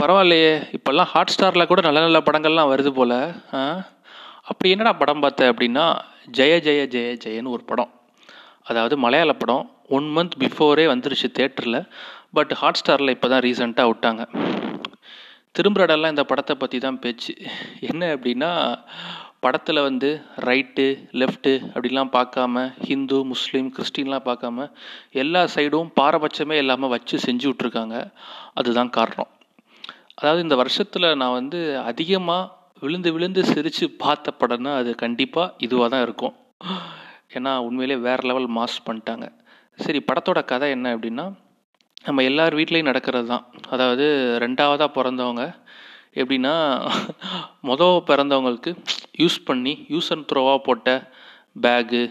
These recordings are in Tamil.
பரவாயில்லையே இப்போல்லாம் ஹாட் ஸ்டாரில் கூட நல்ல நல்ல படங்கள்லாம் வருது போல். அப்படி என்னடா படம் பார்த்தேன் அப்படின்னா ஜெய ஜெய ஜெய ஜெயன்னு ஒரு படம். அதாவது மலையாள படம் ஒன் மந்த் பிஃபோரே வந்துருச்சு தேட்டரில் பட் ஹாட் ஸ்டாரில் இப்போ தான் ரீசெண்டாக விட்டாங்க திரும்புறடெல்லாம் இந்த படத்தை பற்றி தான் பேச்சு. என்ன அப்படின்னா படத்தில் வந்து ரைட்டு லெஃப்ட்டு அப்படிலாம் பார்க்காம ஹிந்து முஸ்லீம் கிறிஸ்டின்லாம் பார்க்காம எல்லா சைடும் பாரபட்சமே இல்லாமல் வச்சு செஞ்சு விட்ருக்காங்க அதுதான் காரணம். அதாவது இந்த வருஷத்தில் நான் வந்து அதிகமாக விழுந்து விழுந்து சிரித்து பார்த்த படம்னா அது கண்டிப்பாக இதுவாக தான் இருக்கும். ஏன்னா உண்மையிலே வேறு லெவல் மாஸ் பண்ணிட்டாங்க. சரி படத்தோட கதை என்ன அப்படின்னா நம்ம எல்லார் வீட்லேயும் நடக்கிறது தான். அதாவது ரெண்டாவதாக பிறந்தவங்க எப்படின்னா மொதல் பிறந்தவங்களுக்கு யூஸ் பண்ணி யூஸ் அண்ட் த்ரோவாக போட்ட பேகு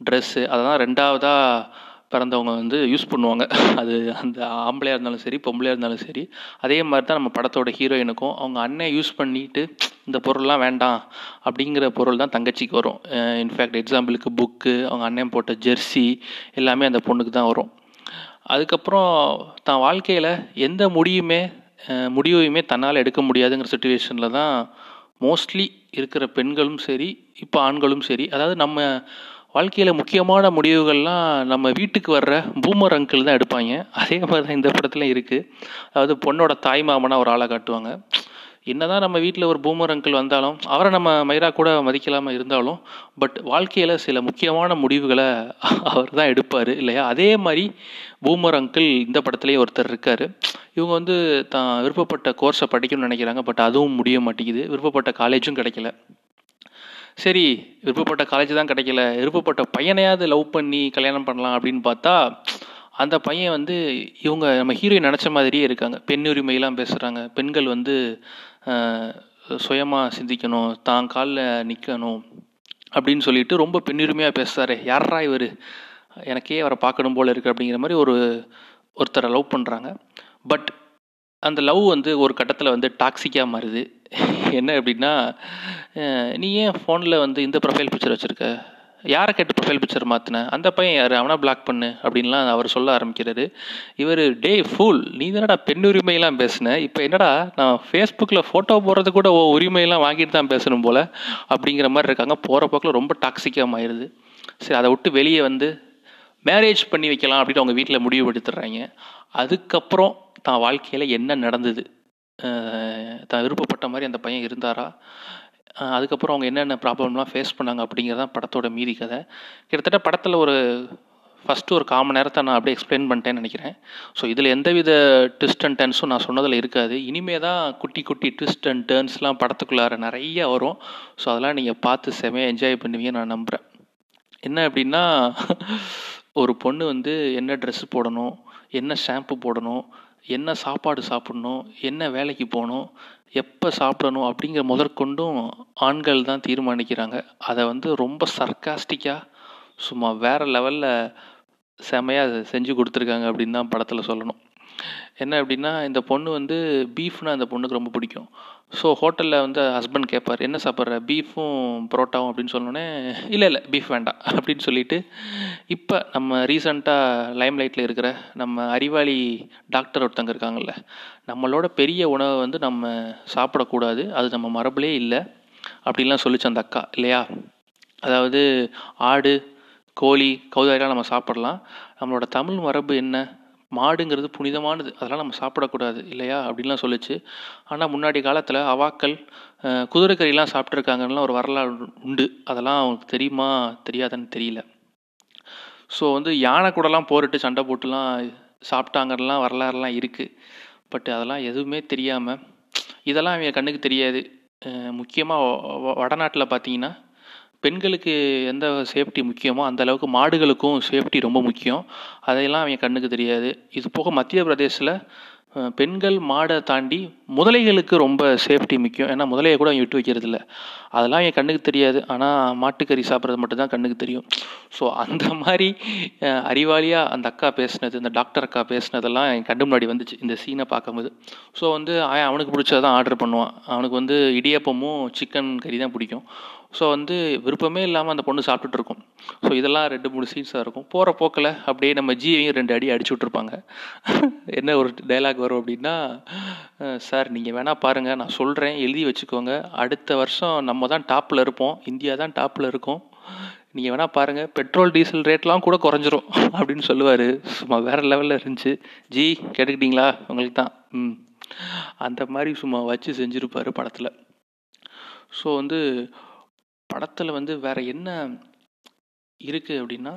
ட்ரெஸ்ஸு அதெல்லாம் ரெண்டாவதாக பிறந்தவங்க வந்து யூஸ் பண்ணுவாங்க. அது அந்த ஆம்பளையாக இருந்தாலும் சரி பொம்பளையாக இருந்தாலும் சரி அதே மாதிரி தான் நம்ம படத்தோட ஹீரோயினுக்கும் அவங்க அண்ணன் யூஸ் பண்ணிட்டு இந்த பொருள்லாம் வேண்டாம் அப்படிங்கிற பொருள் தான் தங்கச்சிக்கு வரும். இன்ஃபேக்ட் எக்ஸாம்பிளுக்கு புக்கு அவங்க அண்ணன் போட்ட ஜெர்சி எல்லாமே அந்த பொண்ணுக்கு தான் வரும். அதுக்கப்புறம் தான் வாழ்க்கையில் எந்த முடியுமே முடிவையுமே தன்னால் எடுக்க முடியாதுங்கிற சுச்சுவேஷனில் தான் மோஸ்ட்லி இருக்கிற பெண்களும் சரி இப்போ ஆண்களும் சரி அதாவது நம்ம வாழ்க்கையில் முக்கியமான முடிவுகள்லாம் நம்ம வீட்டுக்கு வர்ற பூமர் அங்கிள் தான் எடுப்பாங்க. அதே மாதிரி தான் இந்த படத்துல இருக்குது அதாவது பொண்ணோட தாய் மாமனாக ஒரு ஆளை காட்டுவாங்க. என்னதான் நம்ம வீட்டில் ஒரு பூமர் அங்கிள் வந்தாலும் அவரை நம்ம மயிரா கூட மதிக்கலாமல் இருந்தாலும் பட் வாழ்க்கையில் சில முக்கியமான முடிவுகளை அவர் தான் எடுப்பார் இல்லையா? அதே மாதிரி பூமர் அங்கிள் இந்த படத்துலேயே ஒருத்தர் இருக்கார். இவங்க வந்து தான் விருப்பப்பட்ட கோர்ஸை படிக்கணும்னு நினைக்கிறாங்க பட் அதுவும் முடிய மாட்டேங்குது. விருப்பப்பட்ட காலேஜும் கிடைக்கல. சரி விருப்பப்பட்ட காலேஜ் தான் கிடைக்கல. விருப்பப்பட்ட பையனையாவது லவ் பண்ணி கல்யாணம் பண்ணலாம் அப்படின்னு பார்த்தா அந்த பையன் வந்து இவங்க நம்ம ஹீரோயின் நினச்ச மாதிரியே இருக்காங்க. பெண் உரிமையெல்லாம் பேசுகிறாங்க பெண்கள் வந்து சுயமாக சிந்திக்கணும் தான் காலில் நிற்கணும் அப்படின்னு சொல்லிட்டு ரொம்ப பெண்ணுரிமையாக பேசுகிறாரு யாரா இவர்? எனக்கே அவரை பார்க்கணும் போல இருக்குது அப்படிங்கிற மாதிரி ஒரு ஒருத்தரை லவ் பண்ணுறாங்க பட் அந்த லவ் வந்து ஒரு கட்டத்தில் வந்து டாக்ஸிக்காக மாறுது. என்ன அப்படின்னா நீ ஏன் ஃபோனில் வந்து இந்த ப்ரொஃபைல் பிக்சர் வச்சுருக்க? யாரை கேட்டு ப்ரொஃபைல் பிக்சர் மாற்றின அந்த பையன் யார்? அவனா பிளாக் பண்ணு அப்படின்லாம் அவர் சொல்ல ஆரம்பிக்கிறாரு. இவர் டே ஃபூல் நீ தானடா பெண் உரிமையெல்லாம் பேசின? இப்போ என்னடா நான் ஃபேஸ்புக்கில் ஃபோட்டோ போடுறது கூட ஓ உரிமையெல்லாம் வாங்கிட்டு தான் பேசணும் போல்? அப்படிங்கிற மாதிரி இருக்காங்க. போகிற போக்கில் ரொம்ப டாக்ஸிக்காக ஆயிடுது சரி அதை விட்டு வெளியே வந்து மேரேஜ் பண்ணி வைக்கலாம் அப்படின்னு அவங்க வீட்டில் முடிவு எடுத்துடுறாங்க. அதுக்கப்புறம் தான் வாழ்க்கையில் என்ன நடந்தது? தான் விருப்பப்பட்ட மாதிரி அந்த பையன் இருந்தாரா? அதுக்கப்புறம் அவங்க என்னென்ன ப்ராப்ளம்லாம் ஃபேஸ் பண்ணாங்க அப்படிங்கிறது தான் படத்தோட மீதி கதை. கிட்டத்தட்ட படத்தில் ஒரு ஃபஸ்ட்டு ஒரு காமன் நேரத்தை நான் அப்படியே எக்ஸ்பிளைன் பண்ணிட்டேன்னு நினைக்கிறேன். ஸோ இதில் எந்தவித ட்விஸ்ட் அண்ட் டர்ன்ஸும் நான் சொன்னதில் இருக்காது. இனிமே தான் குட்டி குட்டி ட்விஸ்ட் அண்ட் டர்ன்ஸ்லாம் படத்துக்குள்ளார நிறைய வரும். ஸோ அதெல்லாம் நீங்கள் பார்த்து செமையாக என்ஜாய் பண்ணுவீங்க நான் நம்புகிறேன் என்ன அப்படின்னா ஒரு பொண்ணு வந்து என்ன ட்ரெஸ் போடணும்? என்ன ஷாம்பு போடணும்? என்ன சாப்பாடு சாப்பிடணும் என்ன வேலைக்கு போகணும் எப்போ சாப்பிடணும் அப்படிங்கிற முதற்கொண்டும் ஆண்கள் தான் தீர்மானிக்கிறாங்க. அதை வந்து ரொம்ப சர்க்காஸ்டிக்காக சும்மா வேறு லெவலில் செமையாக செஞ்சு கொடுத்துருக்காங்க அப்படின்னு தான் படத்தில் சொல்லணும். என்ன அப்படின்னா இந்த பொண்ணு வந்து பீஃப்னா அந்த பொண்ணுக்கு ரொம்ப பிடிக்கும். ஸோ ஹோட்டலில் வந்து ஹஸ்பண்ட் கேட்பார் என்ன சாப்பிட்ற? பீஃபும் பரோட்டாவும்? அப்படின்னு சொன்னோன்னே இல்லை இல்லை பீஃப் வேண்டாம் அப்படின்னு சொல்லிட்டு இப்போ நம்ம ரீசண்டாக லைம்லைட்டில் இருக்கிற நம்ம அறிவாளி டாக்டர் ஒருத்தங்க இருக்காங்கல்ல நம்மளோட பெரிய உணவை வந்து நம்ம சாப்பிடக்கூடாது அது நம்ம மரபுலே இல்லை அப்படின்லாம் சொல்லிச்சு அந்த அக்கா இல்லையா? அதாவது ஆடு கோழி கௌதாரிலாம் நம்ம சாப்பிடலாம். நம்மளோட தமிழ் மரபு என்ன? மாடுங்கிறது புனிதமானது. அதெல்லாம் நம்ம சாப்பிடக்கூடாது இல்லையா? அப்படின்லாம் சொல்லுச்சு. ஆனால் முன்னாடி காலத்தில் அவாக்கள் குதிரைக்கறிலாம் சாப்பிட்ருக்காங்கலாம் ஒரு வரலாறு உண்டு. அதெல்லாம் அவங்களுக்கு தெரியுமா? தெரியாதுன்னு தெரியல. ஸோ வந்து யானை கூடலாம் போரிட்டு சண்டை போட்டுலாம் சாப்பிட்டாங்கலாம் வரலாறுலாம் இருக்குது பட் அதெல்லாம் எதுவுமே தெரியாமல் இதெல்லாம் அவங்க கண்ணுக்கு தெரியாது. முக்கியமாக வடநாட்டில் பார்த்தீங்கன்னா பெண்களுக்கு எந்த சேஃப்டி முக்கியமோ அந்த அளவுக்கு மாடுகளுக்கும் சேஃப்டி ரொம்ப முக்கியம். அதையெல்லாம் அவங்க கண்ணுக்கு தெரியாது. இது போக மத்திய பிரதேசில் பெண்கள் மாடை தாண்டி முதலைகளுக்கு ரொம்ப சேஃப்டி முக்கியம். ஏன்னா முதலையை கூட அவங்க விட்டு வைக்கிறது இல்லை அதெல்லாம் என் கண்ணுக்கு தெரியாது. ஆனால் மாட்டுக்கறி சாப்பிட்றது மட்டும்தான் கண்ணுக்கு தெரியும். ஸோ அந்த மாதிரி அறிவாளியாக அந்த அக்கா பேசுனது இந்த டாக்டர் அக்கா பேசுனதெல்லாம் என் கண்டு முன்னாடி வந்துச்சு இந்த சீனை பார்க்கும்போது. ஸோ வந்து அவனுக்கு பிடிச்சதான் ஆர்டர் பண்ணுவான். அவனுக்கு வந்து இடியப்பமும் சிக்கன் கறி தான் பிடிக்கும். ஸோ வந்து விருப்பமே இல்லாமல் அந்த பொண்ணு சாப்பிட்டுட்டு இருக்கும் ஸோ இதெல்லாம் ரெண்டு மூணு சீன்ஸாக இருக்கும். போகிற போக்கில் அப்படியே நம்ம ஜியையும் ரெண்டு அடி அடிச்சு விட்ருப்பாங்க என்ன ஒரு டைலாக் வரும் அப்படின்னா சார் நீங்கள் வேணால் பாருங்கள் நான் சொல்கிறேன் எழுதி வச்சுக்கோங்க. அடுத்த வருஷம் நம்ம தான் டாப்பில் இருப்போம். இந்தியா தான் டாப்பில் இருக்கும். நீங்கள் வேணால் பாருங்கள் பெட்ரோல் டீசல் ரேட்லாம் கூட குறைஞ்சிரும். அப்படின்னு சொல்லுவார். சும்மா வேறு லெவலில் இருந்துச்சு. ஜி கேட்டுக்கிட்டீங்களா? உங்களுக்கு தான். ம். அந்த மாதிரி சும்மா வச்சு செஞ்சுருப்பார் படத்தில். ஸோ வந்து படத்தில் வந்து வேறு என்ன இருக்குது அப்படின்னா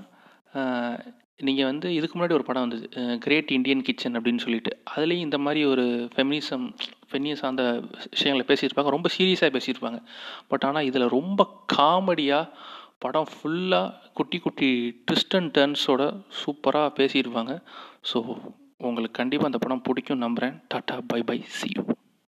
நீங்கள் வந்து இதுக்கு முன்னாடி ஒரு படம் வந்தது கிரேட் இண்டியன் கிச்சன் அப்படின்னு சொல்லிட்டு. அதுலேயும் இந்த மாதிரி ஒரு ஃபெமினிசம் ஃபெமினியம் சார்ந்த விஷயங்களை பேசியிருப்பாங்க. ரொம்ப சீரியஸாக பேசியிருப்பாங்க. பட் ஆனால் இதில் ரொம்ப காமெடியாக படம் ஃபுல்லாக குட்டி குட்டி ட்விஸ்ட் அண்ட் டர்ன்ஸோட சூப்பராக பேசியிருப்பாங்க. ஸோ உங்களுக்கு கண்டிப்பாக அந்த படம் பிடிக்கும் நம்புகிறேன் tata bye bye see you